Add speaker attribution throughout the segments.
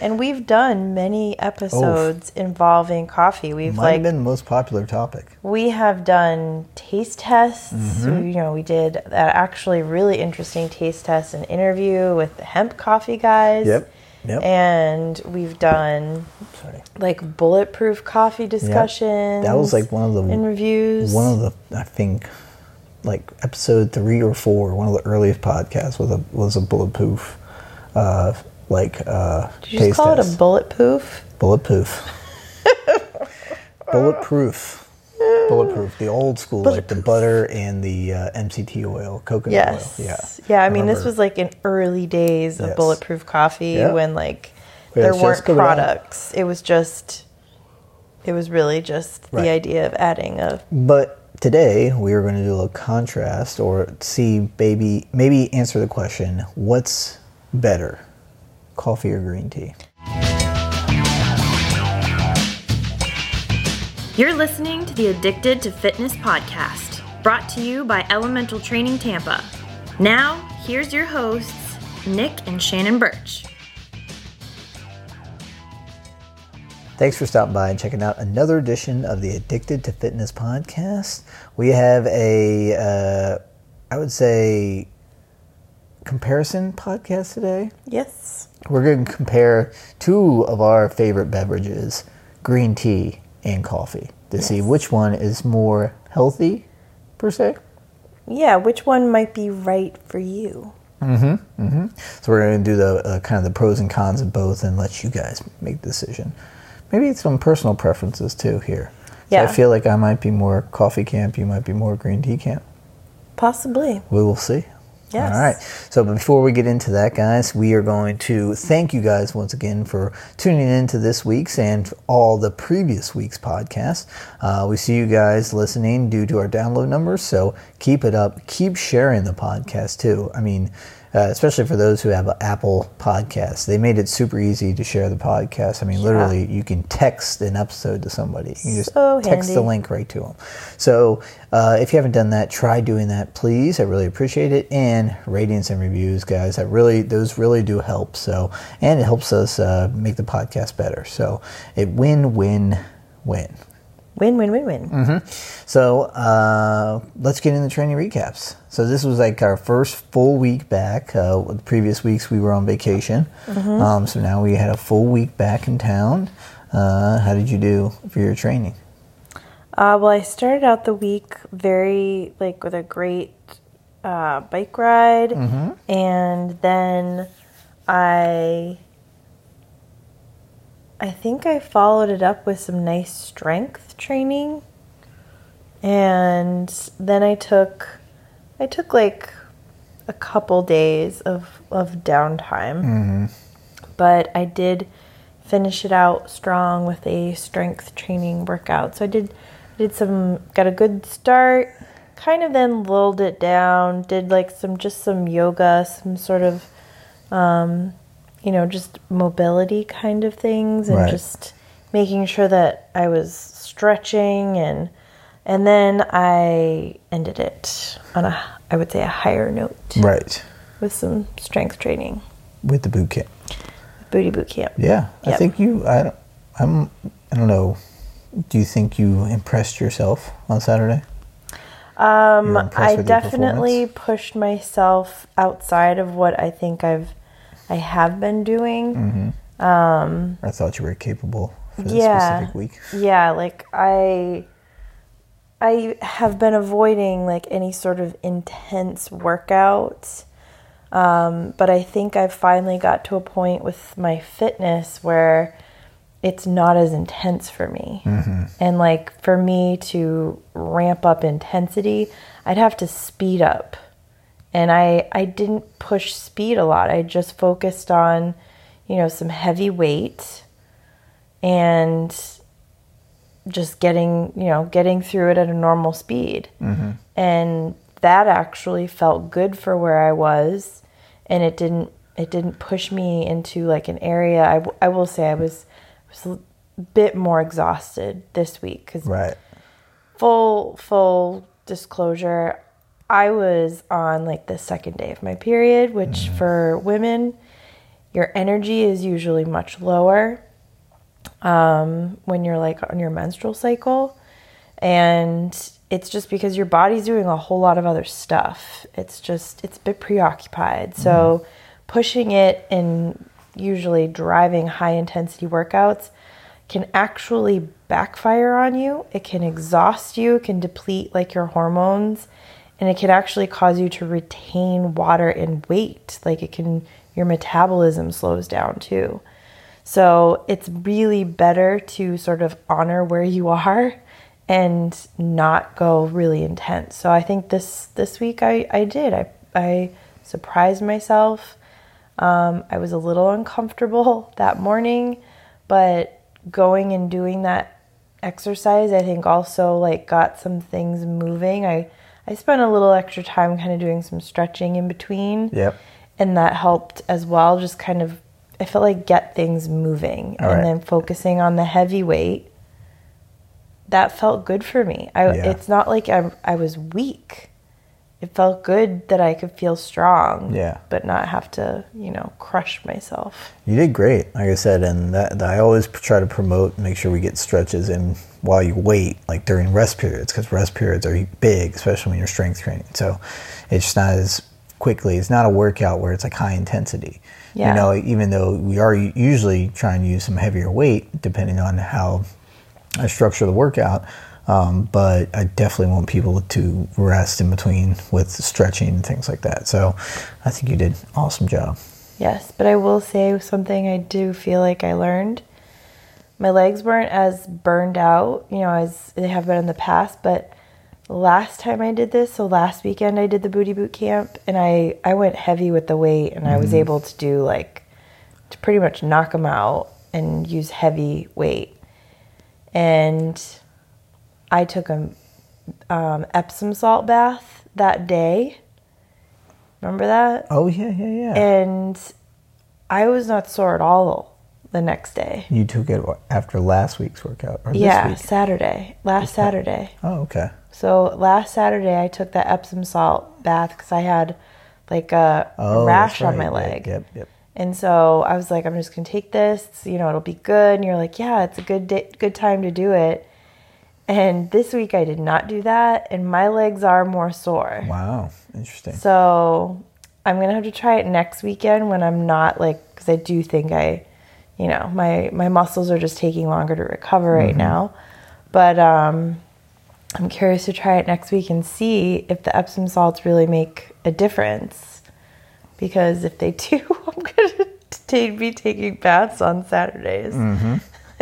Speaker 1: And we've done many episodes involving coffee. We've
Speaker 2: Might
Speaker 1: like
Speaker 2: been the most popular topic.
Speaker 1: we have done taste tests.
Speaker 2: Mm-hmm.
Speaker 1: We- you know, we did that actually really interesting taste test and interview with the hemp coffee guys.
Speaker 2: Yep. Yep.
Speaker 1: And we've done
Speaker 2: Sorry.
Speaker 1: like bulletproof coffee discussions.
Speaker 2: That was like one of the
Speaker 1: and reviews.
Speaker 2: one of the I think like episode three or four, one of the earliest podcasts was a was a bulletproof uh like uh
Speaker 1: Did you just call
Speaker 2: test.
Speaker 1: it a bulletproof?
Speaker 2: bulletproof. bulletproof. Bulletproof, the old school, like the butter and the uh, MCT oil, coconut
Speaker 1: Yes.
Speaker 2: oil. Yeah.
Speaker 1: Yeah. I mean, this was like in early days of
Speaker 2: Yes.
Speaker 1: bulletproof coffee
Speaker 2: Yeah.
Speaker 1: when like
Speaker 2: Yeah,
Speaker 1: there weren't products. It was just, it was really just
Speaker 2: Right.
Speaker 1: the idea of adding a
Speaker 2: But today we are going to do a little contrast or see maybe maybe answer the question what's better coffee or green tea
Speaker 3: You're listening to the Addicted to Fitness podcast, brought to you by Elemental Training Tampa. Now, here's your hosts, Nick and Shannon Birch.
Speaker 2: thanks for stopping by and checking out another edition of the addicted to fitness podcast we have a uh, i would say comparison podcast today
Speaker 1: yes.
Speaker 2: we're going to compare two of our favorite beverages green tea and coffee to see which one is more healthy per se
Speaker 1: Yeah. Which one might be right for you? Mm-hmm. Mm-hmm.
Speaker 2: So we're going to do the uh, kind of the pros and cons of both and let you guys make the decision. Maybe it's some personal preferences too here. So I feel like I might be more coffee camp, you might be more green tea camp.
Speaker 1: Possibly.
Speaker 2: We will see.
Speaker 1: Yes.
Speaker 2: All right. So before we get into that, guys, we are going to thank you guys once again for tuning in to this week's and all the previous week's podcast. Uh, we see you guys listening due to our download numbers, so keep it up. Keep sharing the podcast too. I mean, uh, especially for those who have an Apple podcast, they made it super easy to share the podcast. I mean, literally, you can text an episode to somebody. You just
Speaker 1: So
Speaker 2: text the link right to them. So uh, if you haven't done that, try doing that, please. I really appreciate it. And ratings and reviews, guys. That really those really do help. So and it helps us uh, make the podcast better. So it win win win.
Speaker 1: Win, win, win, win.
Speaker 2: Mm-hmm. So uh, let's get into training recaps. So this was like our first full week back. Uh, the previous weeks we were on vacation, um, so now we had a full week back in town. Uh, how did you do for your training?
Speaker 1: Uh, well, I started out the week very like with a great uh, bike ride, and then I, I think I followed it up with some nice strength training, and then I took, I took like a couple days of of downtime, but I did finish it out strong with a strength training workout. So I did did some got a good start, kind of then lulled it down, did like some just some yoga, some sort of um you know, just mobility kind of things and
Speaker 2: Right.
Speaker 1: just making sure that I was stretching and and then I ended it on a I would say a higher note
Speaker 2: Right.
Speaker 1: with some strength training.
Speaker 2: With the boot camp.
Speaker 1: Booty boot camp.
Speaker 2: Yeah. I think you I don't I'm I don't know. Do you think you impressed yourself on Saturday?
Speaker 1: Um, I definitely pushed myself outside of what I think I've I have been doing. Mm-hmm.
Speaker 2: Um, I thought you were capable for this
Speaker 1: Yeah.
Speaker 2: specific week.
Speaker 1: Yeah, like I I have been avoiding like any sort of intense workouts. Um, but I think I've finally got to a point with my fitness where it's not as intense for me. Mm-hmm. And like for me to ramp up intensity, I'd have to speed up. And I I didn't push speed a lot. I just focused on, you know, some heavy weight and just getting you know getting through it at a normal speed mm-hmm. and that actually felt good for where i was and it didn't it didn't push me into like an area i, w- I will say i was was a bit more exhausted this week because
Speaker 2: Right.
Speaker 1: full full disclosure i was on like the second day of my period which for women Your energy is usually much lower um, when you're like on your menstrual cycle. And it's just because your body's doing a whole lot of other stuff. It's just, it's a bit preoccupied. So pushing it and usually driving high intensity workouts can actually backfire on you. It can exhaust you, it can deplete like your hormones, and it can actually cause you to retain water and weight. Like it can, your metabolism slows down too. So it's really better to sort of honor where you are and not go really intense. So I think this this week I, I did. I I surprised myself. Um, I was a little uncomfortable that morning, but going and doing that exercise I think also like got some things moving. I I spent a little extra time kind of doing some stretching in between.
Speaker 2: Yep.
Speaker 1: And that helped as well, just kind of I felt like get things moving
Speaker 2: All
Speaker 1: and
Speaker 2: right.
Speaker 1: then focusing on the heavy weight. That felt good for me. I
Speaker 2: Yeah.
Speaker 1: it's not like I I was weak. It felt good that I could feel strong,
Speaker 2: Yeah.
Speaker 1: but not have to, you know, crush myself.
Speaker 2: You did great, like I said, and that, that I always try to promote, make sure we get stretches in while you wait, like during rest periods, because rest periods are big, especially when you're strength training. So it's just not as quickly. It's not a workout where it's like high intensity.
Speaker 1: Yeah.
Speaker 2: You know, even though we are usually trying to use some heavier weight, depending on how I structure the workout. Um, but I definitely want people to rest in between with stretching and things like that. So I think you did awesome job.
Speaker 1: Yes, but I will say something I do feel like I learned. My legs weren't as burned out, you know, as they have been in the past, but last time I did this, so last weekend I did the booty boot camp and I I went heavy with the weight and I was able to do like to pretty much knock them out and use heavy weight. And I took a um, Epsom salt bath that day. Remember that?
Speaker 2: Oh yeah, yeah, yeah.
Speaker 1: and I was not sore at all the next day.
Speaker 2: You took it after last week's workout or
Speaker 1: yeah,
Speaker 2: week?
Speaker 1: Saturday, last Saturday.
Speaker 2: Oh, okay.
Speaker 1: So last Saturday, I took that Epsom salt bath because I had like a,
Speaker 2: Oh,
Speaker 1: rash
Speaker 2: that's
Speaker 1: on my
Speaker 2: right.
Speaker 1: leg.
Speaker 2: Yep, yep.
Speaker 1: And so I was like, I'm just gonna take this. You know, it'll be good. And you're like, yeah, it's a good day, good time to do it. And this week I did not do that, and my legs are more sore.
Speaker 2: Wow, interesting.
Speaker 1: So I'm gonna have to try it next weekend when I'm not like because I do think I, you know, my my muscles are just taking longer to recover right now. But um, I'm curious to try it next week and see if the Epsom salts really make a difference. Because if they do, I'm gonna t- be taking baths on Saturdays.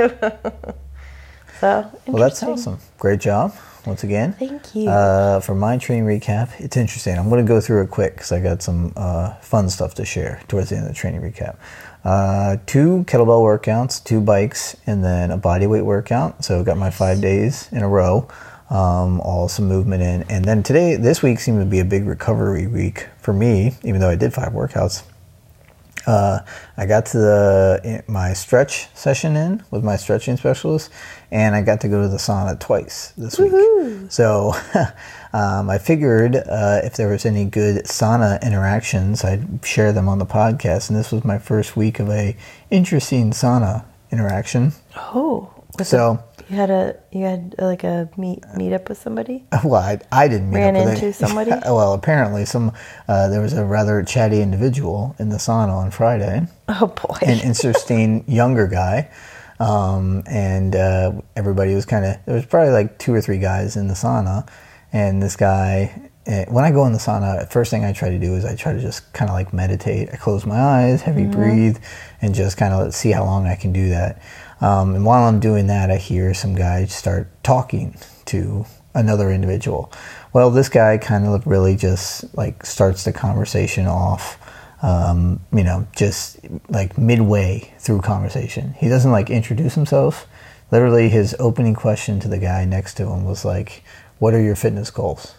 Speaker 1: so
Speaker 2: Well, that's awesome. Great job once again.
Speaker 1: Thank you.
Speaker 2: Uh, for my training recap, it's interesting. I'm going to go through it quick because I got some uh, fun stuff to share towards the end of the training recap. Uh, two kettlebell workouts, two bikes, and then a body weight workout. So got my five days in a row. Um, all some movement in, and then today, this week seemed to be a big recovery week for me. Even though I did five workouts, uh, I got to the my stretch session in with my stretching specialist, and I got to go to the sauna twice this week. So um, I figured uh, if there was any good sauna interactions, I'd share them on the podcast. And this was my first week of a interesting sauna interaction.
Speaker 1: oh,
Speaker 2: So.
Speaker 1: You had a you had uh, like a meet meet up with somebody.
Speaker 2: Well, I, I didn't meet
Speaker 1: Ran
Speaker 2: up with
Speaker 1: into somebody?
Speaker 2: well, apparently, some uh, there was a rather chatty individual in the sauna on Friday.
Speaker 1: Oh boy.
Speaker 2: an interesting younger guy. Um, and uh, everybody was kind of, there was probably like two or three guys in the sauna. And this guy, eh, when I go in the sauna, first thing I try to do is I try to just kind of like meditate. I close my eyes, heavy breathe, and just kind of see how long I can do that. Um, and while I'm doing that, I hear some guy start talking to another individual. Well, this guy kind of really just like starts the conversation off um, you know, just like midway through conversation. He doesn't like introduce himself. Literally, his opening question to the guy next to him was like, "What are your fitness goals?"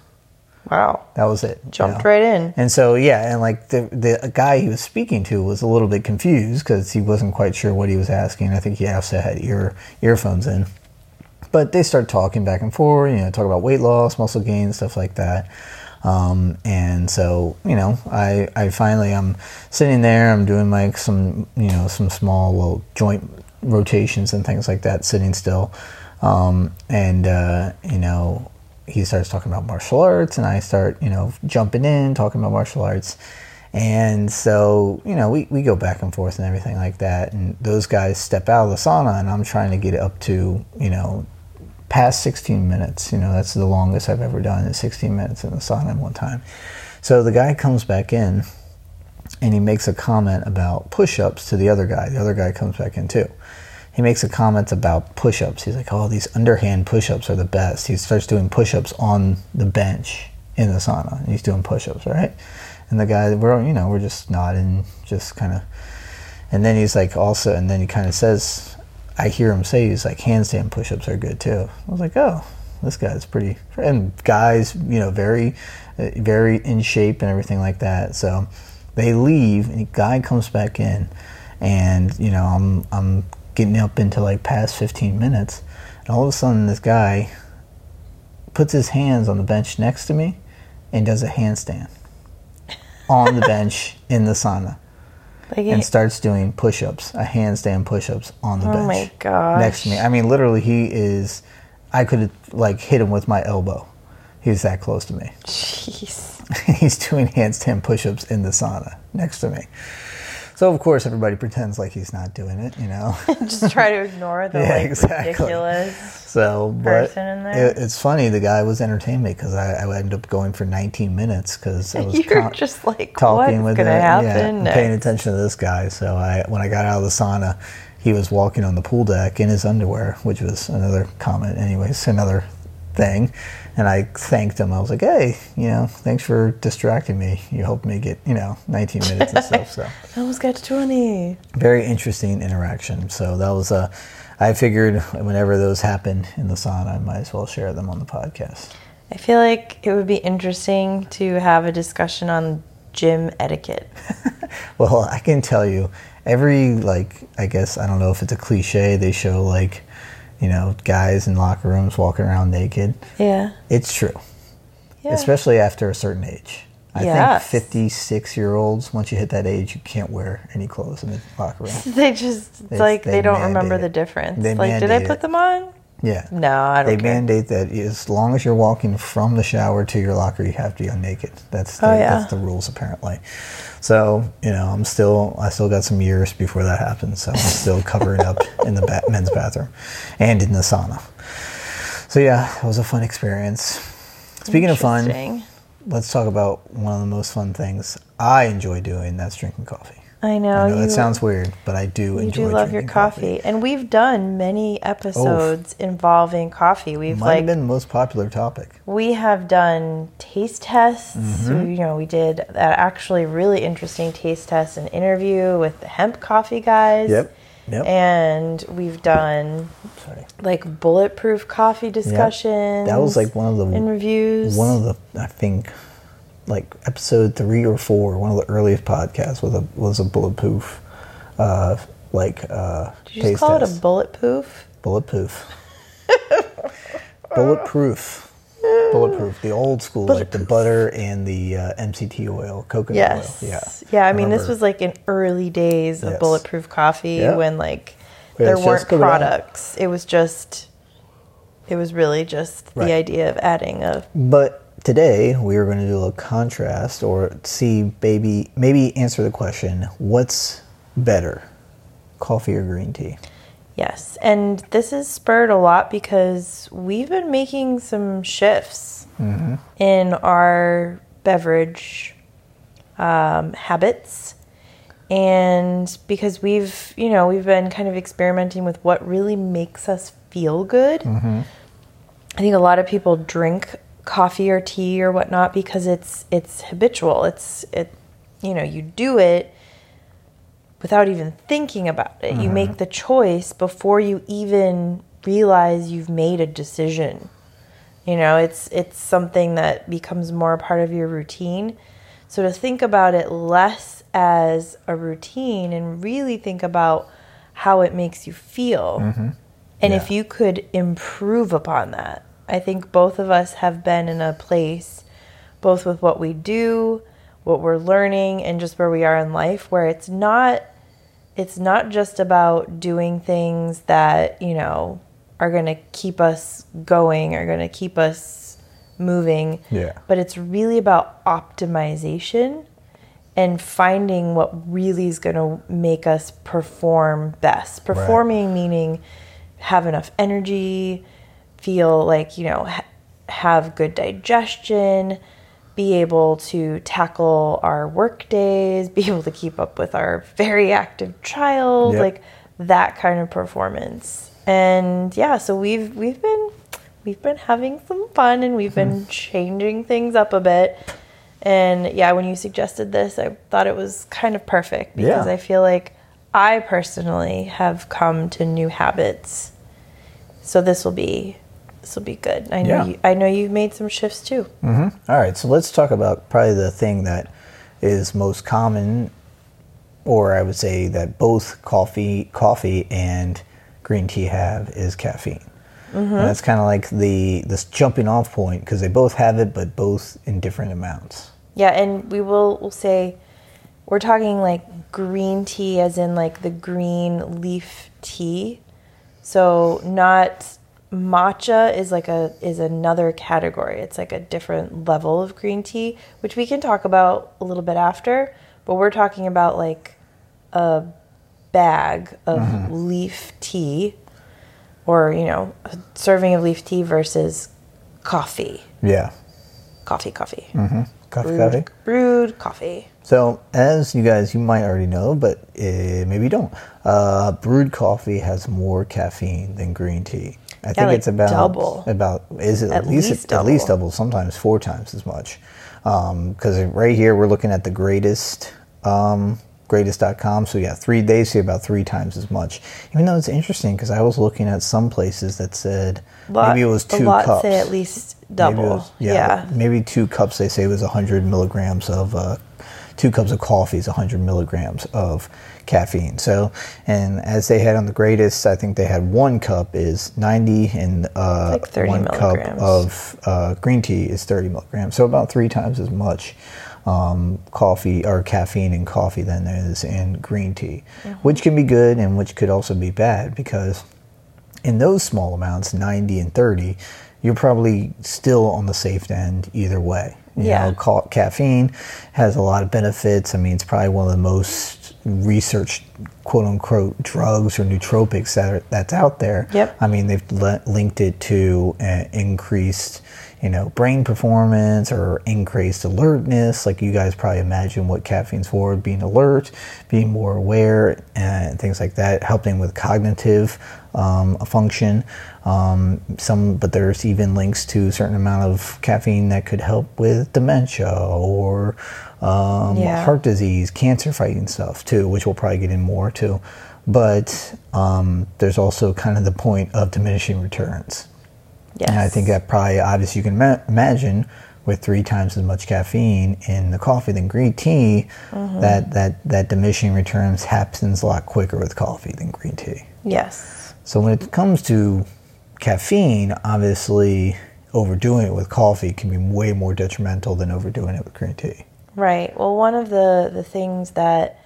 Speaker 1: wow.
Speaker 2: That was it. you
Speaker 1: Jumped
Speaker 2: know?
Speaker 1: right in.
Speaker 2: And so, yeah, and like the the guy he was speaking to was a little bit confused because he wasn't quite sure what he was asking. I think he also had ear earphones in. But they start talking back and forth, you know, talk about weight loss, muscle gain, stuff like that. Um, and so, you know, I, I finally, I'm sitting there, I'm doing like some, you know, some small little joint rotations and things like that, sitting still. Um, and, uh, you know, he starts talking about martial arts and I start, you know, jumping in, talking about martial arts. And so, you know, we, we go back and forth and everything like that. And those guys step out of the sauna and I'm trying to get it up to, you know, past 16 minutes. You know, that's the longest I've ever done is 16 minutes in the sauna at one time. So the guy comes back in and he makes a comment about push ups to the other guy. The other guy comes back in too. He makes a comment about push ups. He's like, oh, these underhand push ups are the best. He starts doing push ups on the bench in the sauna. He's doing push ups, right? And the guy, we're, you know, we're just nodding, just kind of. And then he's like, also, and then he kind of says, I hear him say he's like handstand push-ups are good too. I was like, oh, this guy's pretty. And guys, you know, very, very in shape and everything like that. So they leave, and the guy comes back in, and you know, I'm I'm getting up into like past 15 minutes, and all of a sudden this guy puts his hands on the bench next to me, and does a handstand on the bench in the sauna
Speaker 1: Like,
Speaker 2: and starts doing push-ups, a handstand push-ups on the
Speaker 1: Oh
Speaker 2: bench next to me. I mean, literally, he is. I could like hit him with my elbow. He's that close to me.
Speaker 1: jeez.
Speaker 2: He's doing handstand push-ups in the sauna next to me. So of course, everybody pretends like he's not doing it. You know.
Speaker 1: Just try to ignore the
Speaker 2: Yeah,
Speaker 1: like
Speaker 2: exactly.
Speaker 1: ridiculous.
Speaker 2: So, but
Speaker 1: Person in there.
Speaker 2: it, it's funny. The guy was entertaining me because I, I ended up going for 19 minutes because I was
Speaker 1: You're
Speaker 2: con-
Speaker 1: just like,
Speaker 2: talking with
Speaker 1: happen
Speaker 2: yeah, and paying attention to this guy. So I, when I got out of the sauna, he was walking on the pool deck in his underwear, which was another comment, anyways, another thing. And I thanked him. I was like, "Hey, you know, thanks for distracting me. You helped me get, you know, 19 minutes and stuff." So
Speaker 1: I almost got to 20.
Speaker 2: very interesting interaction. So that was a. I figured whenever those happen in the sauna, I might as well share them on the podcast.
Speaker 1: I feel like it would be interesting to have a discussion on gym etiquette.
Speaker 2: Well, I can tell you, every like I guess I don't know if it's a cliche. They show like, you know, guys in locker rooms walking around naked.
Speaker 1: Yeah.
Speaker 2: It's true,
Speaker 1: Yeah.
Speaker 2: especially after a certain age. I
Speaker 1: Yes.
Speaker 2: think fifty-six-year-olds, once you hit that age, you can't wear any clothes in the locker room.
Speaker 1: they just,
Speaker 2: They-
Speaker 1: like,
Speaker 2: they
Speaker 1: they, don't remember
Speaker 2: it.
Speaker 1: the difference.
Speaker 2: They
Speaker 1: like, did I put
Speaker 2: it.
Speaker 1: them on?
Speaker 2: Yeah.
Speaker 1: No, I
Speaker 2: They
Speaker 1: don't care.
Speaker 2: mandate that as long as you're walking from the shower to your locker, you have to be naked. That's the,
Speaker 1: Oh, yeah.
Speaker 2: that's the rules apparently. So you know, I'm still I still got some years before that happens. So I'm still covering up in the ba- men's bathroom and in the sauna. So yeah, it was a fun experience. Speaking of fun, let's talk about one of the most fun things I enjoy doing. That's drinking coffee.
Speaker 1: I know.
Speaker 2: I know
Speaker 1: you,
Speaker 2: that sounds weird, but I do
Speaker 1: You
Speaker 2: enjoy.
Speaker 1: do love your
Speaker 2: drinking
Speaker 1: coffee. And we've done many episodes involving coffee. We've
Speaker 2: Might
Speaker 1: like
Speaker 2: have been the most popular topic.
Speaker 1: we have done taste tests.
Speaker 2: Mm-hmm.
Speaker 1: We, you know, we did that actually really interesting taste test and interview with the hemp coffee guys.
Speaker 2: Yep. Yep.
Speaker 1: And we've done
Speaker 2: Sorry.
Speaker 1: like bulletproof coffee discussions.
Speaker 2: That was like one of the
Speaker 1: and reviews.
Speaker 2: one of the I think like episode three or four, one of the earliest podcasts was a was a bulletproof uh like uh
Speaker 1: Did you just call it a bulletproof?
Speaker 2: bulletproof. bulletproof. Bulletproof. The old school, like the butter and the uh, MCT oil, coconut
Speaker 1: Yes.
Speaker 2: oil. Yeah.
Speaker 1: Yeah. I mean, this was like in early days of
Speaker 2: Yes.
Speaker 1: bulletproof coffee
Speaker 2: Yeah.
Speaker 1: when like
Speaker 2: Yeah,
Speaker 1: there weren't products. It was just, it was really just
Speaker 2: Right.
Speaker 1: the idea of adding a
Speaker 2: But today we are going to do a contrast or see baby maybe answer the question, what's better? Coffee or green tea?
Speaker 1: Yes, and this is spurred a lot because we've been making some shifts in our beverage um, habits. And because we've, you know, we've been kind of experimenting with what really makes us feel good. I think a lot of people drink coffee or tea or whatnot because it's it's habitual. It's it, you know, you do it without even thinking about it. You make mm-hmm. the choice before you even realize you've made a decision. You know, it's it's something that becomes more a part of your routine. So to think about it less as a routine and really think about how it makes you feel. Mm-hmm. And if you could improve upon that. I think both of us have been in a place both with what we do, what we're learning, and just where we are in life, where it's not it's not just about doing things that, you know, are going to keep us going, are going to keep us moving.
Speaker 2: Yeah.
Speaker 1: But it's really about optimization and finding what really is going to make us perform best. Performing meaning have enough energy, feel like, you know, ha- have good digestion, be able to tackle our work days, be able to keep up with our very active child,
Speaker 2: Yep.
Speaker 1: like that kind of performance. And yeah, so we've we've been we've been having some fun and we've been changing things up a bit. And yeah, when you suggested this, I thought it was kind of perfect because
Speaker 2: Yeah.
Speaker 1: I feel like I personally have come to new habits. So this will be this will be good. I know
Speaker 2: Yeah.
Speaker 1: you, I know you've made some shifts too. Mm-hmm.
Speaker 2: All right, so let's talk about probably the thing that is most common, or I would say that both coffee, coffee and green tea have is caffeine. And that's kind of like the this jumping off point because they both have it, but both in different amounts.
Speaker 1: Yeah, and we will we'll say we're talking like green tea as in like the green leaf tea. So not matcha is like a is another category. It's like a different level of green tea, which we can talk about a little bit after, but we're talking about like a bag of leaf tea or, you know, a serving of leaf tea versus coffee.
Speaker 2: Yeah,
Speaker 1: Coffee, coffee.
Speaker 2: coffee,
Speaker 1: brewed,
Speaker 2: coffee.
Speaker 1: brewed coffee.
Speaker 2: So, as you guys, you might already know, but uh, maybe you don't. Uh, brewed coffee has more caffeine than green tea. I think
Speaker 1: like
Speaker 2: it's about
Speaker 1: double.
Speaker 2: About is it at,
Speaker 1: At
Speaker 2: least,
Speaker 1: least
Speaker 2: at least
Speaker 1: double.
Speaker 2: sometimes four times as much. Because right here we're looking at the Greatist. Um, Greatist.com so yeah three days here about three times as much even though it's interesting because i was looking at some places that said
Speaker 1: Lot-
Speaker 2: maybe it was two
Speaker 1: lot
Speaker 2: cups
Speaker 1: say at least
Speaker 2: Maybe
Speaker 1: double.
Speaker 2: was-
Speaker 1: yeah.
Speaker 2: maybe two cups. They say was 100 milligrams of uh, two cups of coffee is 100 milligrams of caffeine. So, and as they had on the Greatist, I think they had one cup is 90, and uh,
Speaker 1: Like 30
Speaker 2: one cup of uh, green tea is 30 milligrams. So about three times as much. Um, coffee or caffeine in coffee than there is in green tea,
Speaker 1: Mm-hmm.
Speaker 2: which can be good and which could also be bad because in those small amounts, 90 and 30, you're probably still on the safe end either way. You
Speaker 1: Yeah.
Speaker 2: know, ca- caffeine has a lot of benefits. I mean, it's probably one of the most researched quote unquote drugs or nootropics that are, that's out there.
Speaker 1: Yep.
Speaker 2: I mean, they've le- linked it to uh, increased, you know, brain performance or increased alertness. Like you guys probably imagine what caffeine's for: being alert, being more aware, and things like that, helping with cognitive um, function. Um, some, but there's even links to a certain amount of caffeine that could help with dementia or um,
Speaker 1: Yeah.
Speaker 2: heart disease, cancer fighting stuff too, which we'll probably get in more too. But um, there's also kind of the point of diminishing returns.
Speaker 1: Yes.
Speaker 2: And I think that probably, obviously, you can ma- imagine with three times as much caffeine in the coffee than green tea,
Speaker 1: Mm-hmm.
Speaker 2: that, that, that diminishing returns happens a lot quicker with coffee than green tea.
Speaker 1: Yes.
Speaker 2: So when it comes to caffeine, obviously, overdoing it with coffee can be way more detrimental than overdoing it with green tea.
Speaker 1: Right. Well, one of the the things that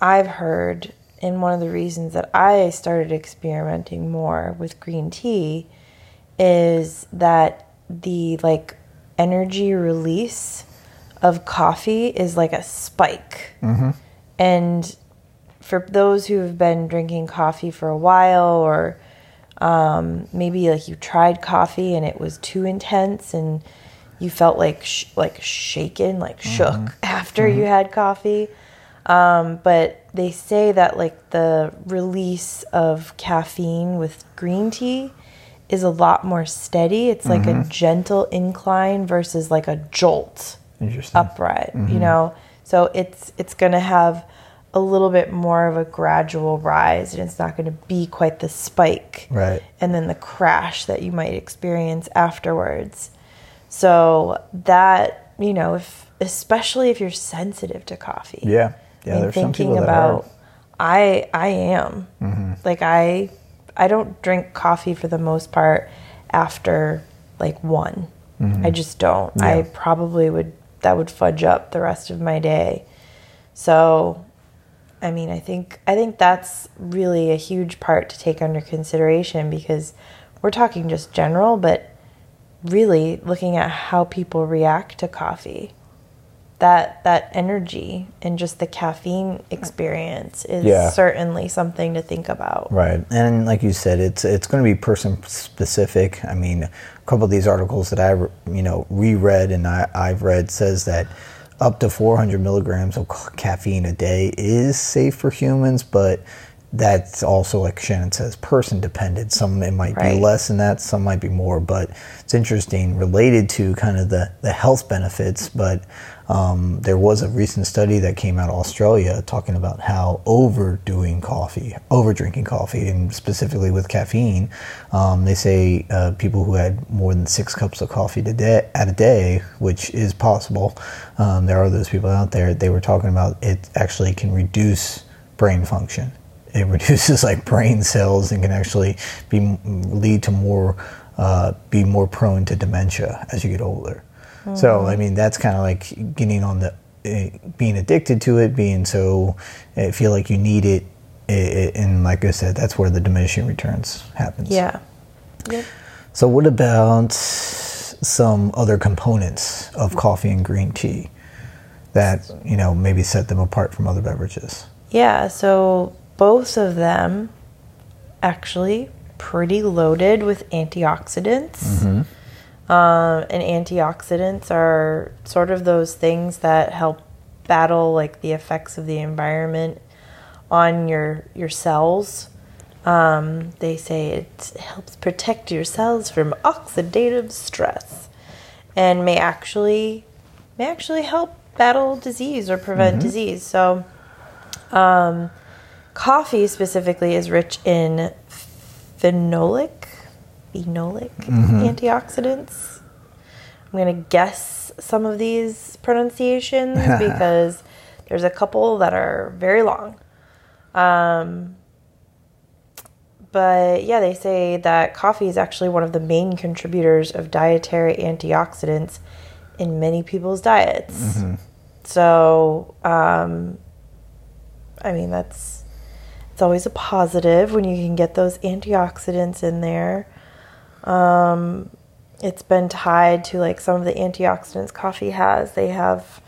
Speaker 1: I've heard and one of the reasons that I started experimenting more with green tea is that the like energy release of coffee is like a spike. And for those who have been drinking coffee for a while or um, maybe like you tried coffee and it was too intense and you felt like sh- like shaken like mm-hmm. shook after you mm-hmm. had coffee. Um, but they say that like the release of caffeine with green tea is a lot more steady. It's like a mm-hmm. gentle incline versus like a jolt upright you know? So it's it's going to have a little bit more of a gradual rise and it's not going to be quite the spike
Speaker 2: Right.
Speaker 1: and then the crash that you might experience afterwards so that you know if especially if you're sensitive to coffee
Speaker 2: Yeah. Yeah,
Speaker 1: I mean,
Speaker 2: there's some
Speaker 1: thinking
Speaker 2: people that
Speaker 1: about
Speaker 2: are.
Speaker 1: i i am
Speaker 2: Mm-hmm.
Speaker 1: like i i don't drink coffee for the most part after like one I just don't. I probably would that would fudge up the rest of my day. So I mean, I think I think that's really a huge part to take under consideration because we're talking just general, but really looking at how people react to coffee. That that energy and just the caffeine experience is
Speaker 2: Yeah.
Speaker 1: certainly something to think about.
Speaker 2: Right, and like you said, it's it's going to be person specific. I mean, a couple of these articles that I you know reread and I, I've read says that up to 400 milligrams of caffeine a day is safe for humans, but that's also like Shannon says, person dependent. Some it might be less than that, some might be more. But it's interesting related to kind of the the health benefits, but. Um, there was a recent study that came out of Australia talking about how overdoing coffee, over drinking coffee, and specifically with caffeine, um, they say uh, people who had more than six cups of coffee a day, at a day, which is possible, um, there are those people out there. They were talking about it actually can reduce brain function. It reduces like brain cells and can actually be lead to more uh, be more prone to dementia as you get older. So I mean that's kind of like getting on the uh, being addicted to it, being so uh, feel like you need it, i- i- and like I said, that's where the diminishing returns happens.
Speaker 1: Yeah. Yep.
Speaker 2: So what about some other components of coffee and green tea that you know maybe set them apart from other beverages?
Speaker 1: Yeah, so both of them actually pretty loaded with antioxidants. Um, and antioxidants are sort of those things that help battle like the effects of the environment on your your cells. Um, they say it helps protect your cells from oxidative stress, and may actually may actually help battle disease or prevent disease. So, um, coffee specifically is rich in phenolic phenolic antioxidants. I'm going to guess some of these pronunciations because there's a couple that are very long. Um, but yeah, they say that coffee is actually one of the main contributors of dietary antioxidants in many people's diets. So, um, I mean, that's it's always a positive when you can get those antioxidants in there. Um, it's been tied to like some of the antioxidants coffee has. They have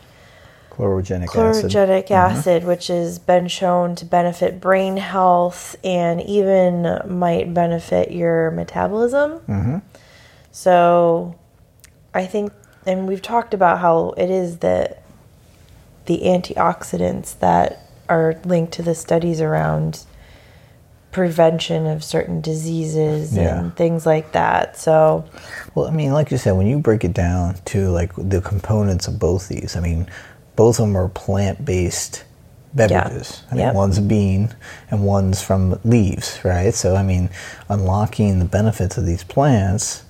Speaker 2: Chlorogenic, acid.
Speaker 1: chlorogenic acid, which has been shown to benefit brain health and even might benefit your metabolism. So, I think, and we've talked about how it is that the antioxidants that are linked to the studies around prevention of certain diseases
Speaker 2: Yeah.
Speaker 1: and things like that. So,
Speaker 2: Well, I mean, like you said, when you break it down to like the components of both these, I mean, both of them are plant-based beverages. I mean,
Speaker 1: Yep.
Speaker 2: one's a bean and one's from leaves, right? So, I mean, unlocking the benefits of these plants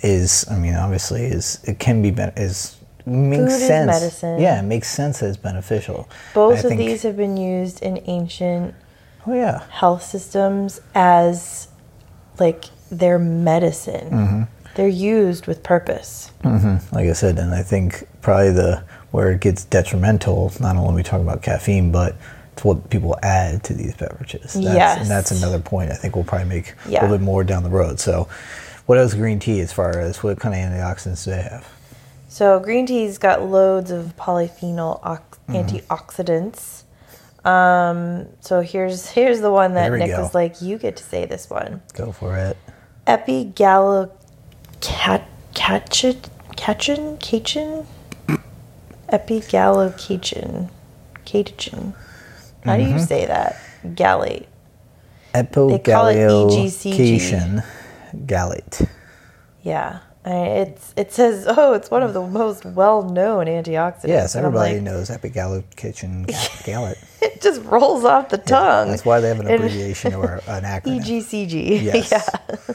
Speaker 2: is, I mean, obviously, is it can be is makes
Speaker 1: Food
Speaker 2: sense.
Speaker 1: medicine.
Speaker 2: Yeah, it makes sense as beneficial.
Speaker 1: both
Speaker 2: I
Speaker 1: of
Speaker 2: think-
Speaker 1: these have been used in ancient
Speaker 2: Oh yeah,
Speaker 1: health systems as like their medicine.
Speaker 2: Mm-hmm.
Speaker 1: They're used with purpose.
Speaker 2: like I said, and I think probably the where it gets detrimental, not only we talk about caffeine, but it's what people add to these beverages. That's,
Speaker 1: Yes.
Speaker 2: and that's another point I think we'll probably make a little bit more down the road. So, what else green tea as far as what kind of antioxidants do they have?
Speaker 1: So green tea's got loads of polyphenol ox-
Speaker 2: Mm-hmm.
Speaker 1: antioxidants. Um, so here's here's the one that Nick
Speaker 2: go.
Speaker 1: was like, you get to say this one.
Speaker 2: Go for it.
Speaker 1: Epigallocatchin, catchin, catchin, epigallocatchin, catechin. How do you
Speaker 2: Mm-hmm.
Speaker 1: say that? Gallate. call it
Speaker 2: Epigallocatechin gallate.
Speaker 1: Yeah. I it's it says oh it's one of the most well known antioxidants.
Speaker 2: Yes,
Speaker 1: And
Speaker 2: everybody
Speaker 1: like,
Speaker 2: knows epigallocatechin ga- gallate.
Speaker 1: It just rolls off the tongue.
Speaker 2: That's why they have an abbreviation or an acronym.
Speaker 1: EGCG.
Speaker 2: Yes.
Speaker 1: yeah.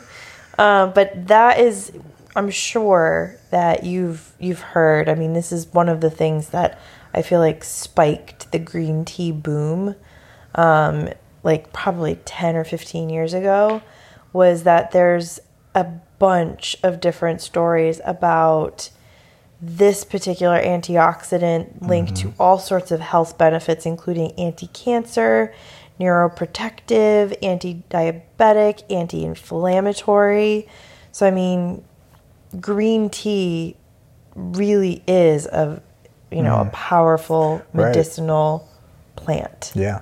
Speaker 1: Um, but that is, I'm sure that you've you've heard. I mean, this is one of the things that I feel like spiked the green tea boom, um, like probably ten or fifteen years ago, was that there's a bunch of different stories about this particular antioxidant linked to mm-hmm. all sorts of health benefits, including anti cancer, neuroprotective, anti diabetic, anti inflammatory. So, I mean, green tea really is a you know a mm. powerful
Speaker 2: Right.
Speaker 1: medicinal plant.
Speaker 2: Yeah.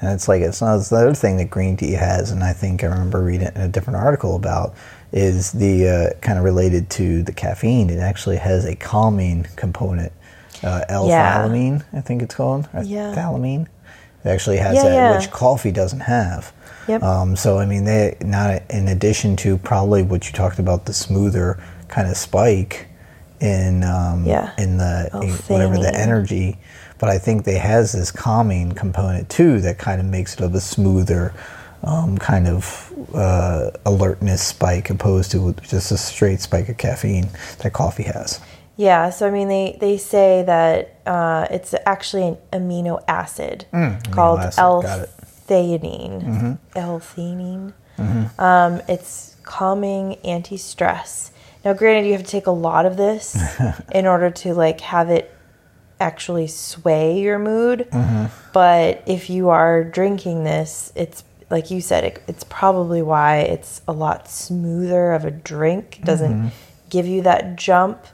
Speaker 2: And it's like, it's not, it's the other thing that green tea has, and I think I remember reading a different article about, is the uh, kind of related to the caffeine. It actually has a calming component, uh, L-thalamine, I think it's called. or
Speaker 1: Yeah.
Speaker 2: Thalamine. It actually has
Speaker 1: Yeah,
Speaker 2: that,
Speaker 1: yeah.
Speaker 2: which coffee doesn't have.
Speaker 1: Yep.
Speaker 2: Um, so, I mean, they not in addition to probably what you talked about, the smoother kind of spike in um,
Speaker 1: Yeah.
Speaker 2: in the in whatever the energy but I think they has this calming component too that kind of makes it of a smoother um, kind of uh, alertness spike opposed to just a straight spike of caffeine that coffee has.
Speaker 1: Yeah, so I mean, they, they say that uh, it's actually an amino acid called
Speaker 2: Mm, acid, got it. Mm-hmm.
Speaker 1: L-theanine. L-theanine. Um, it's calming, anti-stress. Now, granted, you have to take a lot of this in order to like have it actually sway your mood.
Speaker 2: Mm-hmm.
Speaker 1: But if you are drinking this, it's like you said, it, it's probably why it's a lot smoother of a drink. It doesn't
Speaker 2: Mm-hmm.
Speaker 1: give you that jump.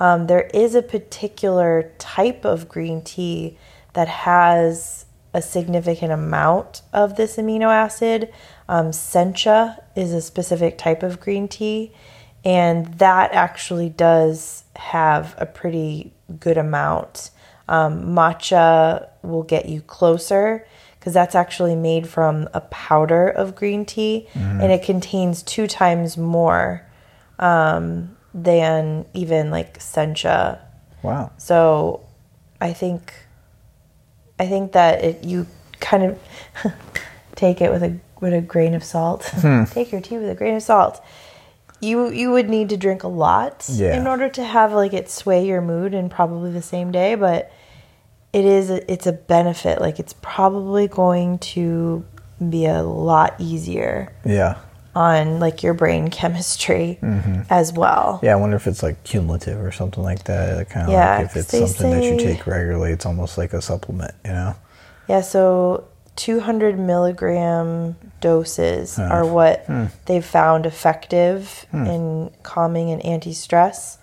Speaker 1: Um, there is a particular type of green tea that has a significant amount of this amino acid. Um, sencha is a specific type of green tea, and that actually does have a pretty good amount. Um, matcha will get you closer because that's actually made from a powder of green tea, and it contains two times more um, than even like sencha.
Speaker 2: Wow.
Speaker 1: So I think I think that it, you kind of take it with a with a grain of salt.
Speaker 2: Hmm.
Speaker 1: take your tea with a grain of salt. You you would need to drink a lot
Speaker 2: Yeah.
Speaker 1: in order to have like it sway your mood in probably the same day, but it is it's a benefit. Like it's probably going to be a lot easier
Speaker 2: Yeah.
Speaker 1: on like your brain chemistry as well.
Speaker 2: Mm-hmm. Yeah, I wonder if it's like cumulative or something like that. Kind of
Speaker 1: Yeah,
Speaker 2: like if it's something that you take regularly, it's almost like a supplement, you know?
Speaker 1: Yeah, so 200 milligram doses are what they've found effective in calming and anti stress.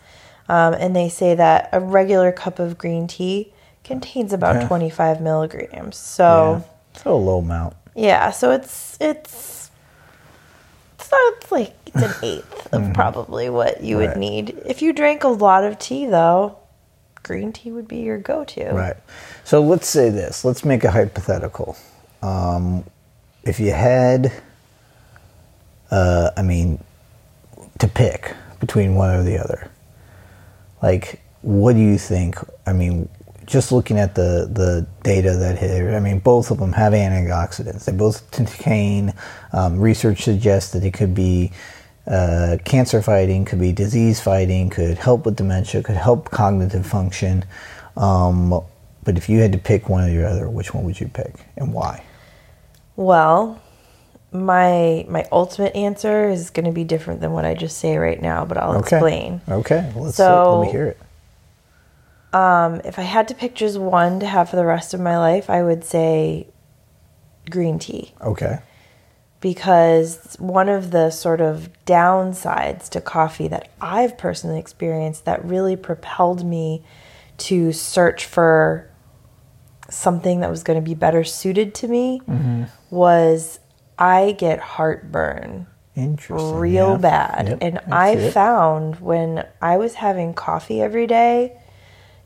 Speaker 1: Um, and they say that a regular cup of green tea contains about
Speaker 2: Okay.
Speaker 1: 25 milligrams. So,
Speaker 2: yeah. So a low amount.
Speaker 1: yeah, so it's, it's, so it's like it's an eighth of probably what you would need. If you drank a lot of tea, though, green tea would be your go to.
Speaker 2: Right. So let's say this. Let's make a hypothetical. Um, if you had, uh, I mean, to pick between one or the other, like, what do you think? I mean, just looking at the, the data that here, I mean, both of them have antioxidants. They both contain, um, research suggests that it could be uh, cancer fighting, could be disease fighting, could help with dementia, could help cognitive function. Um, but if you had to pick one or the other, which one would you pick and why?
Speaker 1: Well, my my ultimate answer is going to be different than what I just say right now, but I'll
Speaker 2: Okay.
Speaker 1: explain.
Speaker 2: Okay, well, let's
Speaker 1: So-
Speaker 2: let me hear it.
Speaker 1: Um, if I had to pick just one to have for the rest of my life, I would say green tea
Speaker 2: Okay.
Speaker 1: because one of the sort of downsides to coffee that I've personally experienced that really propelled me to search for something that was going to be better suited to me was I get heartburn
Speaker 2: Interesting.
Speaker 1: real
Speaker 2: yeah.
Speaker 1: bad.
Speaker 2: Yep,
Speaker 1: And
Speaker 2: I
Speaker 1: I
Speaker 2: it.
Speaker 1: found when I was having coffee every day,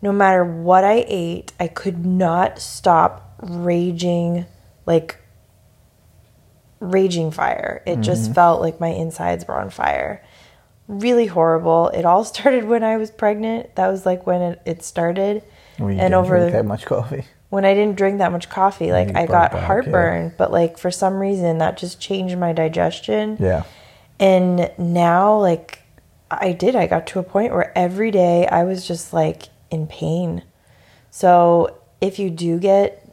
Speaker 1: no matter what I ate, I could not stop raging like raging fire. It
Speaker 2: Mm-hmm.
Speaker 1: just felt like my insides were on fire. Really horrible. It all started when I was pregnant. That was like when it, it started.
Speaker 2: You
Speaker 1: and
Speaker 2: didn't
Speaker 1: over
Speaker 2: drink that much coffee.
Speaker 1: when I didn't drink that much coffee, like I got
Speaker 2: back,
Speaker 1: heartburn, but like for some reason that just changed my digestion.
Speaker 2: Yeah.
Speaker 1: And now, like, I did. I got to a point where every day I was just like in pain. So if you do get,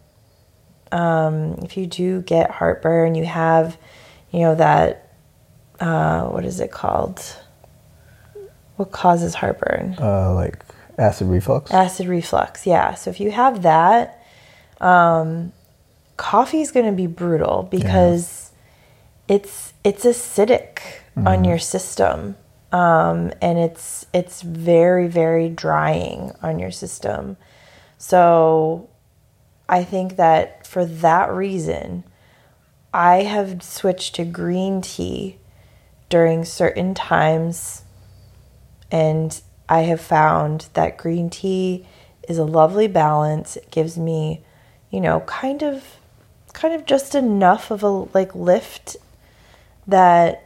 Speaker 1: um, if you do get heartburn, you have, you know, that uh, what is it called? What causes heartburn?
Speaker 2: Uh, like acid reflux.
Speaker 1: Acid reflux, yeah. So if you have that, um, coffee is going to be brutal because it's it's acidic on your system, um, and it's it's very very drying on your system. So I think that for that reason, I have switched to green tea during certain times and I have found that green tea is a lovely balance. It gives me, you know, kind of kind of just enough of a like lift that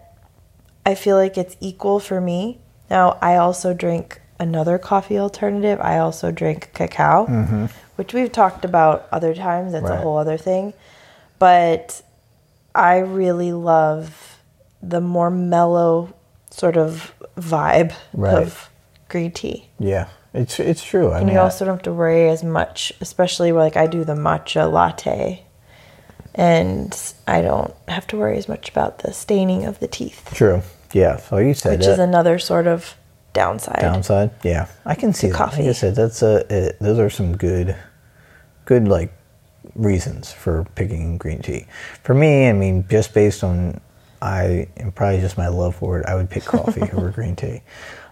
Speaker 1: I feel like it's equal for me. Now, I also drink another coffee alternative. I also drink cacao, mm-hmm. which we've talked about other times. That's a whole other thing. But I really love the more mellow sort of vibe
Speaker 2: Right.
Speaker 1: of green tea.
Speaker 2: Yeah, it's it's true. I
Speaker 1: And
Speaker 2: mean,
Speaker 1: you
Speaker 2: I-
Speaker 1: also don't have to worry as much, especially like I do the matcha latte. And I don't have to worry as much about the staining of the teeth,
Speaker 2: true. Yeah, so you said
Speaker 1: which
Speaker 2: that.
Speaker 1: is another sort of downside.
Speaker 2: downside. Yeah, I can see that.
Speaker 1: coffee.
Speaker 2: Like I said, that's a it, those are some good, good like reasons for picking green tea. For me, I mean, just based on I and probably just my love for it, I would pick coffee over green tea.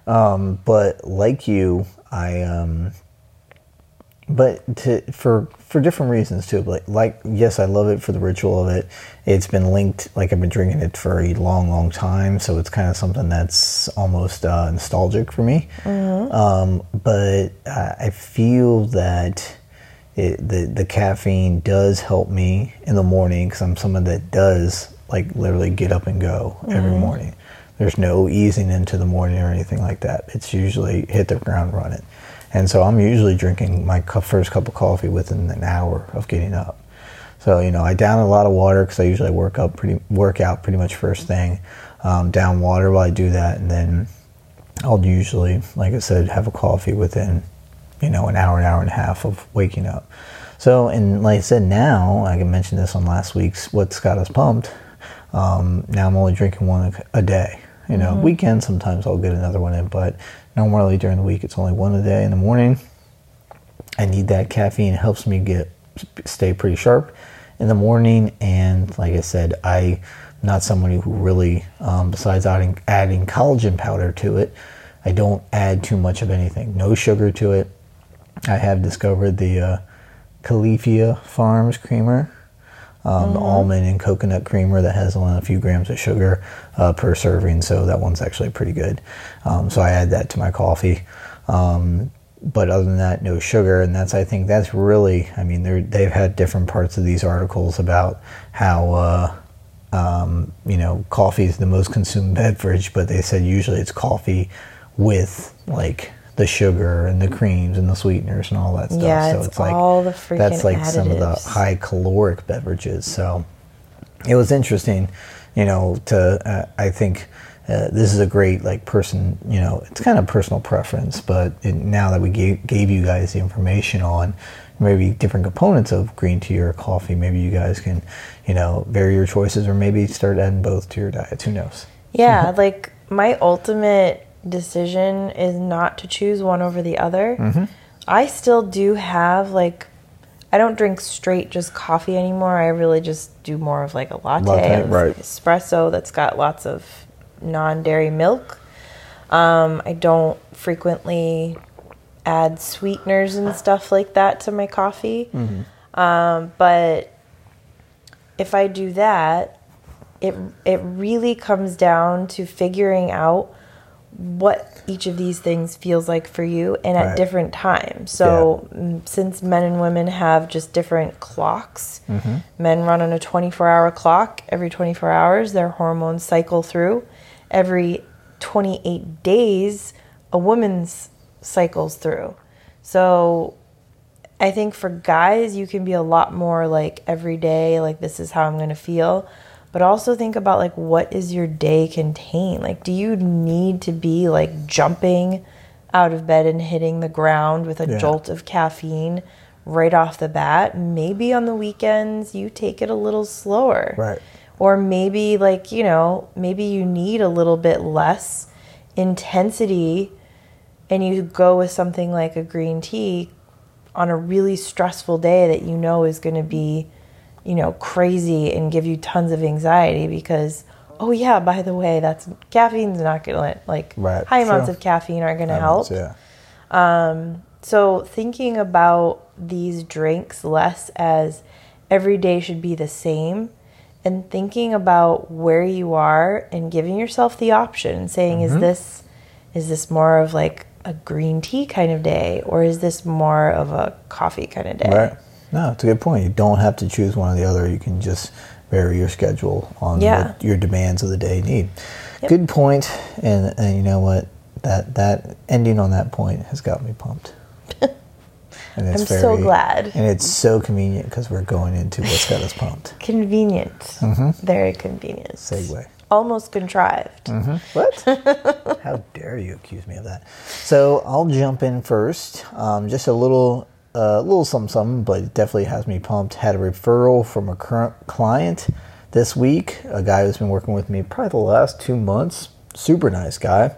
Speaker 2: Um, but like you, I um, but to for for different reasons too. Like like yes, I love it for the ritual of it. It's been linked like I've been drinking it for a long, long time, so it's kind of something that's almost uh, nostalgic for me. Um, but I feel that. It, the the caffeine does help me in the morning because I'm someone that does like literally get up and go every morning. There's no easing into the morning or anything like that. It's usually hit the ground running, and so I'm usually drinking my cu- first cup of coffee within an hour of getting up. So you know, I down a lot of water because I usually work up pretty work out pretty much first thing. Um, down water while I do that, and then I'll usually, like I said, have a coffee within, you know, an hour, an hour and a half of waking up. So, and like I said, now I can mention this on last week's What's Got Us Pumped. Um, now I'm only drinking one a day. You know, weekends sometimes I'll get another one in, but normally during the week it's only one a day in the morning. I need that caffeine. It helps me get stay pretty sharp in the morning. And like I said, I'm not somebody who really, um, besides adding adding collagen powder to it, I don't add too much of anything. No sugar to it. I have discovered the uh, Califia Farms creamer, um, the almond and coconut creamer that has only a few grams of sugar uh, per serving. So that one's actually pretty good. Um, so I add that to my coffee. Um, but other than that, no sugar, and that's I think that's really. I mean, they're, they've had different parts of these articles about how uh, um, you know coffee is the most consumed beverage, but they said usually it's coffee with like the sugar and the creams and the sweeteners and all that stuff.
Speaker 1: Yeah,
Speaker 2: so
Speaker 1: it's like all the freaking
Speaker 2: that's like some of the high caloric beverages. So it was interesting, you know. To uh, I think uh, this is a great like person. You know, it's kind of personal preference, but it, now that we gave, gave you guys the information on maybe different components of green tea or coffee, maybe you guys can, you know, vary your choices or maybe start adding both to your diets. Who knows?
Speaker 1: Yeah, like my ultimate decision is not to choose one over the other.
Speaker 2: Mm-hmm.
Speaker 1: I still do have like I don't drink straight just coffee anymore. I really just do more of like a latte,
Speaker 2: Latte, right.
Speaker 1: espresso that's got lots of non-dairy milk. Um, I don't frequently add sweeteners and stuff like that to my coffee. Um, but if I do that, it it really comes down to figuring out what each of these things feels like for you and at
Speaker 2: Right.
Speaker 1: different times. So, mm, since men and women have just different clocks, men run on a 24 hour clock. Every 24 hours, their hormones cycle through. Every 28 days, a woman's cycles through. So, I think for guys, you can be a lot more like every day, like this is how I'm going to feel. But also think about like what is your day contain? Like, do you need to be like jumping out of bed and hitting the ground with a
Speaker 2: Yeah.
Speaker 1: jolt of caffeine right off the bat? Maybe on the weekends you take it a little slower.
Speaker 2: Right.
Speaker 1: Or maybe, like, you know, maybe you need a little bit less intensity and you go with something like a green tea on a really stressful day that you know is going to be, you know, crazy and give you tons of anxiety because, oh, yeah, by the way, that's caffeine's not to, like,
Speaker 2: Right,
Speaker 1: high amounts of caffeine aren't going to help.
Speaker 2: Yeah.
Speaker 1: So thinking about these drinks less as every day should be the same and thinking about where you are and giving yourself the option and saying
Speaker 2: Mm-hmm.
Speaker 1: is this is this more of like a green tea kind of day or is this more of a coffee kind of day?
Speaker 2: Right. No, it's a good point. You don't have to choose one or the other. You can just vary your schedule on
Speaker 1: Yeah.
Speaker 2: what your demands of the day need. Good point. And, and you know what? That that ending on that point has got me pumped. And
Speaker 1: I'm so glad.
Speaker 2: And it's so convenient because we're going into what's got us pumped.
Speaker 1: Convenient.
Speaker 2: Mm-hmm.
Speaker 1: Very convenient.
Speaker 2: Segue.
Speaker 1: Almost contrived.
Speaker 2: Mm-hmm. What? How dare you accuse me of that? So I'll jump in first. Um, just a little, uh, little something, something, but it definitely has me pumped. Had a referral from a current client this week. A guy who's been working with me probably the last two months. Super nice guy.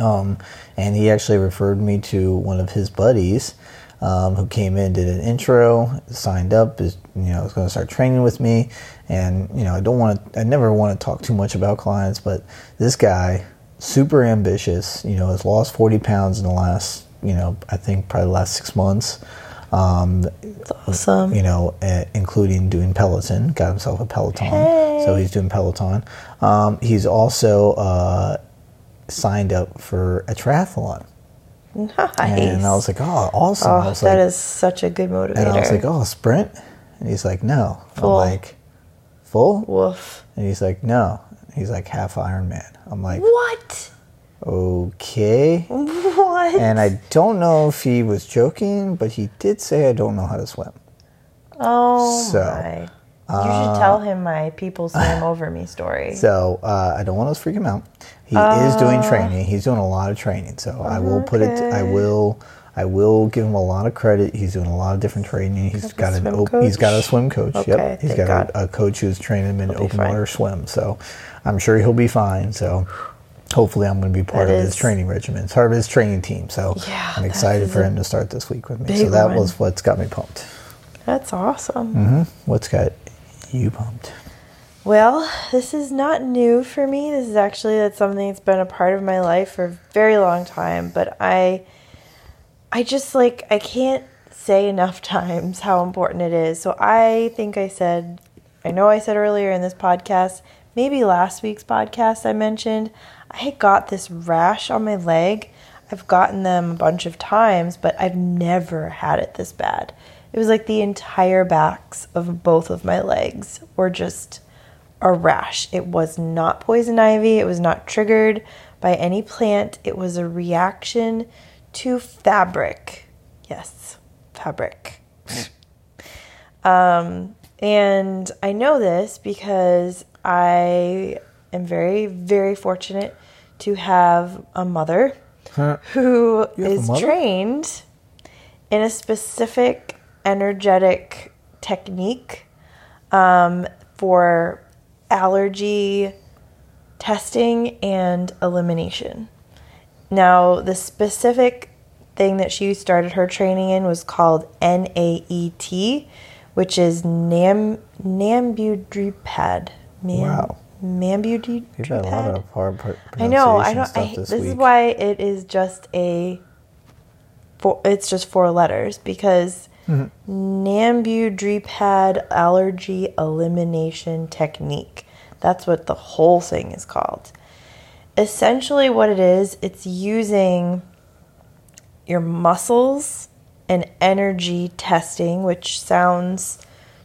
Speaker 2: Um, and he actually referred me to one of his buddies um, who came in, did an intro, signed up, is you know, is going to start training with me. And you know, I don't want to, I never want to talk too much about clients, but this guy, super ambitious, you know, has lost 40 pounds in the last, you know, I think probably the last six months. Um,
Speaker 1: Awesome.
Speaker 2: you know, uh, including doing Peloton. Got himself a Peloton,
Speaker 1: Hey.
Speaker 2: so he's doing Peloton. Um, he's also uh, signed up for a triathlon,
Speaker 1: Nice.
Speaker 2: and I was like, "Oh, awesome!" I
Speaker 1: oh, that
Speaker 2: like,
Speaker 1: is such a good motivator.
Speaker 2: and I was like, "Oh, sprint," and he's like, "No."
Speaker 1: Full.
Speaker 2: I'm like, "Full?"
Speaker 1: Woof.
Speaker 2: And he's like, "No." He's like half Ironman. I'm like,
Speaker 1: What?
Speaker 2: "Okay."
Speaker 1: What?
Speaker 2: And I don't know if he was joking, but he did say, "I don't know how to swim."
Speaker 1: Oh
Speaker 2: So,
Speaker 1: my. You should tell him my people swim over me story.
Speaker 2: So uh, I don't want to freak him out. He is doing
Speaker 1: Uh.
Speaker 2: training. He's doing a lot of training. So I will put it. I will. I will give him a lot of credit. He's doing a lot of different training. He's
Speaker 1: Got
Speaker 2: an. Op- he's got a swim coach.
Speaker 1: Okay,
Speaker 2: yep. He's got a, a coach who's training him in
Speaker 1: He'll
Speaker 2: open water swim. So I'm sure he'll be fine. So hopefully I'm going to be part
Speaker 1: That
Speaker 2: of his training regimen. Part of his training team. So
Speaker 1: Yeah,
Speaker 2: I'm excited for him to start this week with me. So that
Speaker 1: one.
Speaker 2: was what's got me pumped.
Speaker 1: That's awesome.
Speaker 2: hmm What's got you pumped?
Speaker 1: Well, this is not new for me. This is actually that's something that's been a part of my life for a very long time, but I I just like I can't say enough times how important it is. So I think I said I know I said earlier in this podcast, maybe last week's podcast I mentioned, I got this rash on my leg. I've gotten them a bunch of times, but I've never had it this bad. It was like the entire backs of both of my legs were just a rash. It was not poison ivy. It was not triggered by any plant. It was a reaction to fabric. Yes, fabric. um, and I know this because I am very, very fortunate to have a mother who
Speaker 2: You have a
Speaker 1: is
Speaker 2: mother?
Speaker 1: trained in a specific energetic technique um, for allergy testing and elimination. Now, the specific thing that she started her training in was called NAET, which is Nam Nambudripad. Man,
Speaker 2: Wow.
Speaker 1: Nambudripad.
Speaker 2: You've had a lot of hard pr-
Speaker 1: I know. I don't. I,
Speaker 2: this,
Speaker 1: this is why it is just a. Four, it's just four letters because
Speaker 2: Mm-hmm.
Speaker 1: Nambudripad allergy elimination technique. That's what the whole thing is called. Essentially, what it is, it's using your muscles and energy testing, which sounds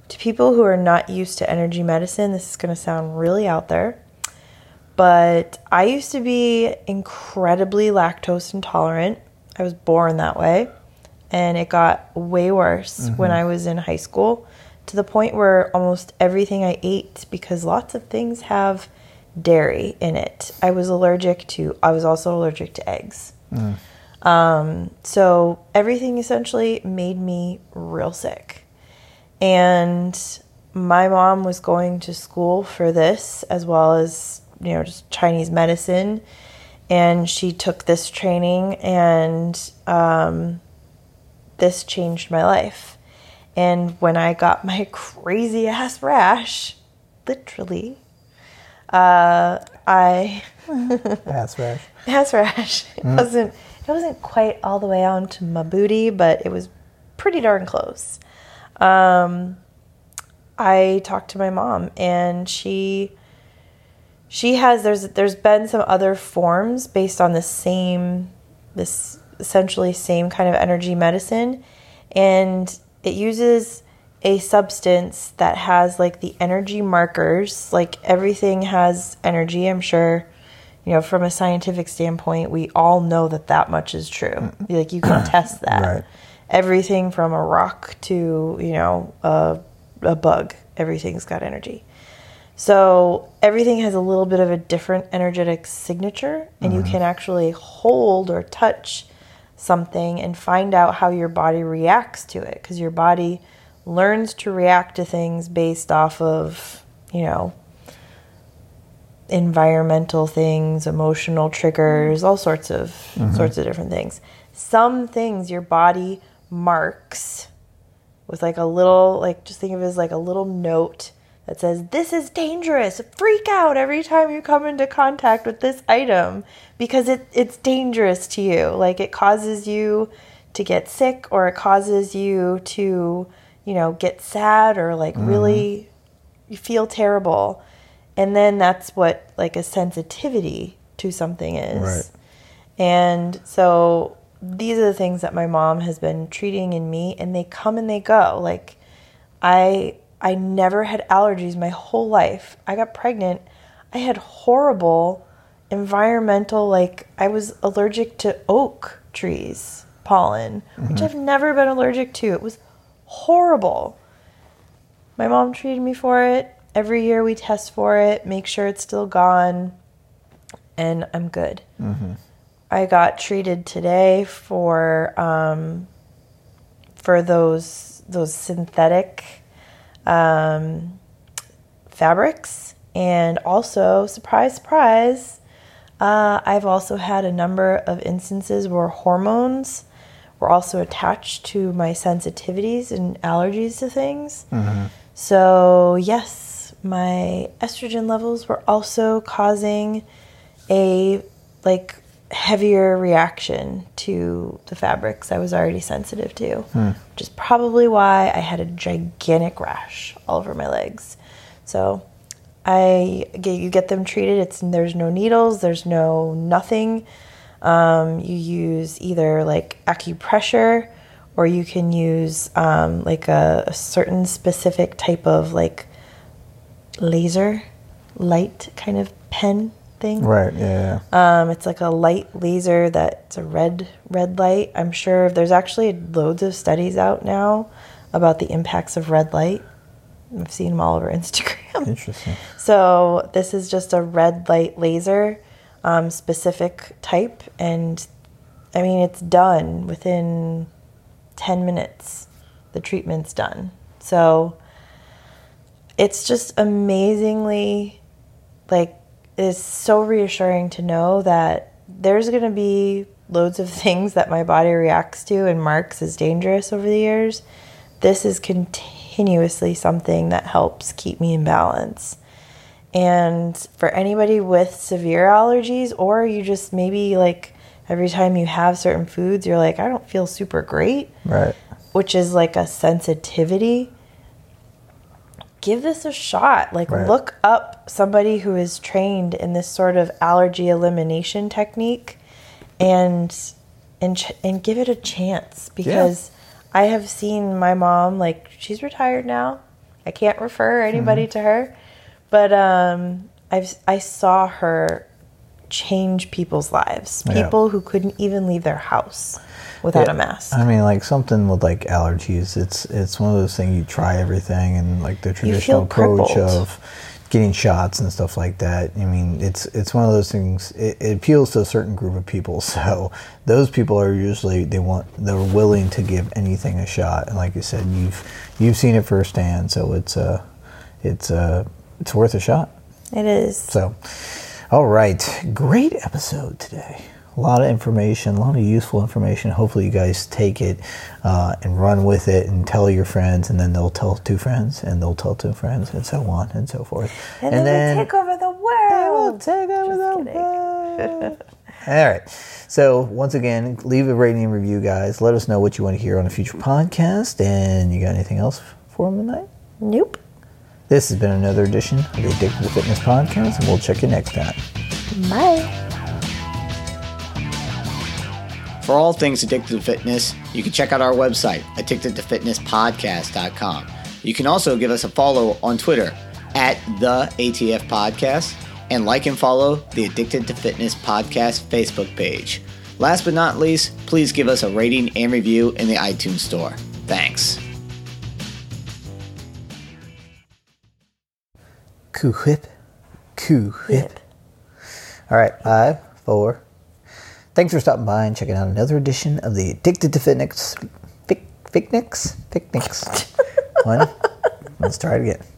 Speaker 1: to people who are not used to energy medicine, this is going to sound really out there. But I used to be incredibly lactose intolerant. I was born that way. And it got way worse when I was in high school to the point where almost everything I ate, because lots of things have dairy in it, I was allergic to. I was also allergic to eggs. Um, so everything essentially made me real sick. And my mom was going to school for this as well as, you know, just Chinese medicine. And she took this training, and um, this changed my life. And when I got my crazy ass rash, literally, uh, I
Speaker 2: Ass rash.
Speaker 1: ass rash. It wasn't it wasn't quite all the way onto my booty, but it was pretty darn close. Um, I talked to my mom, and she she has there's there's been some other forms based on the same this essentially same kind of energy medicine, and it uses a substance that has like the energy markers. Like everything has energy. I'm sure you know, from a scientific standpoint, we all know that that much is true. Like you can test that.
Speaker 2: Right.
Speaker 1: Everything from a rock to you know a a bug, everything's got energy. So everything has a little bit of a different energetic signature, and you mm-hmm. can actually hold or touch something and find out how your body reacts to it because your body learns to react to things based off of you know environmental things, emotional triggers, mm-hmm. all sorts of mm-hmm. sorts of different things. Some things your body marks with like a little like just think of it as like a little note that says this is dangerous. Freak out every time you come into contact with this item because it it's dangerous to you. Like it causes you to get sick or it causes you to, you know, get sad or like mm-hmm. really you feel terrible. And then that's what like a sensitivity to something is.
Speaker 2: Right.
Speaker 1: And so these are the things that my mom has been treating in me and they come and they go. Like I I never had allergies my whole life. I got pregnant. I had horrible environmental like I was allergic to oak trees pollen, which mm-hmm. I've never been allergic to. It was horrible. My mom treated me for it. Every year we test for it, make sure it's still gone, and I'm good. Mm-hmm. I got treated today for um, for those those synthetic um, fabrics, and also surprise, surprise, uh, I've also had a number of instances where hormones were also attached to my sensitivities and allergies to things. So yes, my estrogen levels were also causing a like heavier reaction to the fabrics I was already sensitive to, which is probably why I had a gigantic rash all over my legs. So I get you get them treated. It's there's no needles, there's no nothing. Um, you use either like acupressure or you can use um, like a, a certain specific type of like laser light kind of pen thing.
Speaker 2: Right. Yeah.
Speaker 1: Um, it's like a light laser that's a red red light. I'm sure there's actually loads of studies out now about the impacts of red light. I've seen them all over Instagram.
Speaker 2: Interesting.
Speaker 1: So this is just a red light laser, um, specific type, and I mean it's done within ten minutes. The treatment's done. So it's just amazingly like it's so reassuring to know that there's going to be loads of things that my body reacts to and marks as dangerous over the years. This is continuously something that helps keep me in balance. And for anybody with severe allergies, or you just maybe like every time you have certain foods, you're like, I don't feel super great,
Speaker 2: Right.
Speaker 1: which is like a sensitivity give this a shot. Like,
Speaker 2: Right.
Speaker 1: look up somebody who is trained in this sort of allergy elimination technique, and and ch- and give it a chance because I have seen my mom. Like, she's retired now. I can't refer anybody to her, but um, I've I saw her change people's lives.
Speaker 2: Yeah.
Speaker 1: People who couldn't even leave their house without
Speaker 2: Yeah.
Speaker 1: a mask.
Speaker 2: I mean, like something with like allergies. It's it's one of those things you try everything, and like the traditional approach
Speaker 1: crippled.
Speaker 2: of getting shots and stuff like that. I mean, it's it's one of those things. It, it appeals to a certain group of people. So those people are usually they want they're willing to give anything a shot. And like you said, you've you've seen it firsthand. So it's uh it's uh, it's worth a shot.
Speaker 1: It is.
Speaker 2: So, all right, great episode today. A lot of information, a lot of useful information. Hopefully, you guys take it uh, and run with it and tell your friends, and then they'll tell two friends, and they'll tell two friends, and so on and so forth.
Speaker 1: And, then, we take over the
Speaker 2: They will
Speaker 1: world.
Speaker 2: take over
Speaker 1: Just
Speaker 2: the
Speaker 1: kidding.
Speaker 2: world. All right. So once again, leave a rating and review, guys. Let us know what you want to hear on a future podcast. And you got anything else for them tonight?
Speaker 1: Nope.
Speaker 2: This has been another edition of the Addicted Fitness podcast, and we'll check you next time.
Speaker 1: Bye.
Speaker 4: For all things addicted to fitness, you can check out our website, addictedtofitnesspodcast.com. You can also give us a follow on Twitter at the ATF Podcast and like and follow the Addicted to Fitness Podcast Facebook page. Last but not least, please give us a rating and review in the iTunes Store. Thanks.
Speaker 2: Coo whip. Coo whip. All right. Five, four. Thanks for stopping by and checking out another edition of the Addicted to Fitness. Fic, Picnics? Picnics. One. Let's try it again.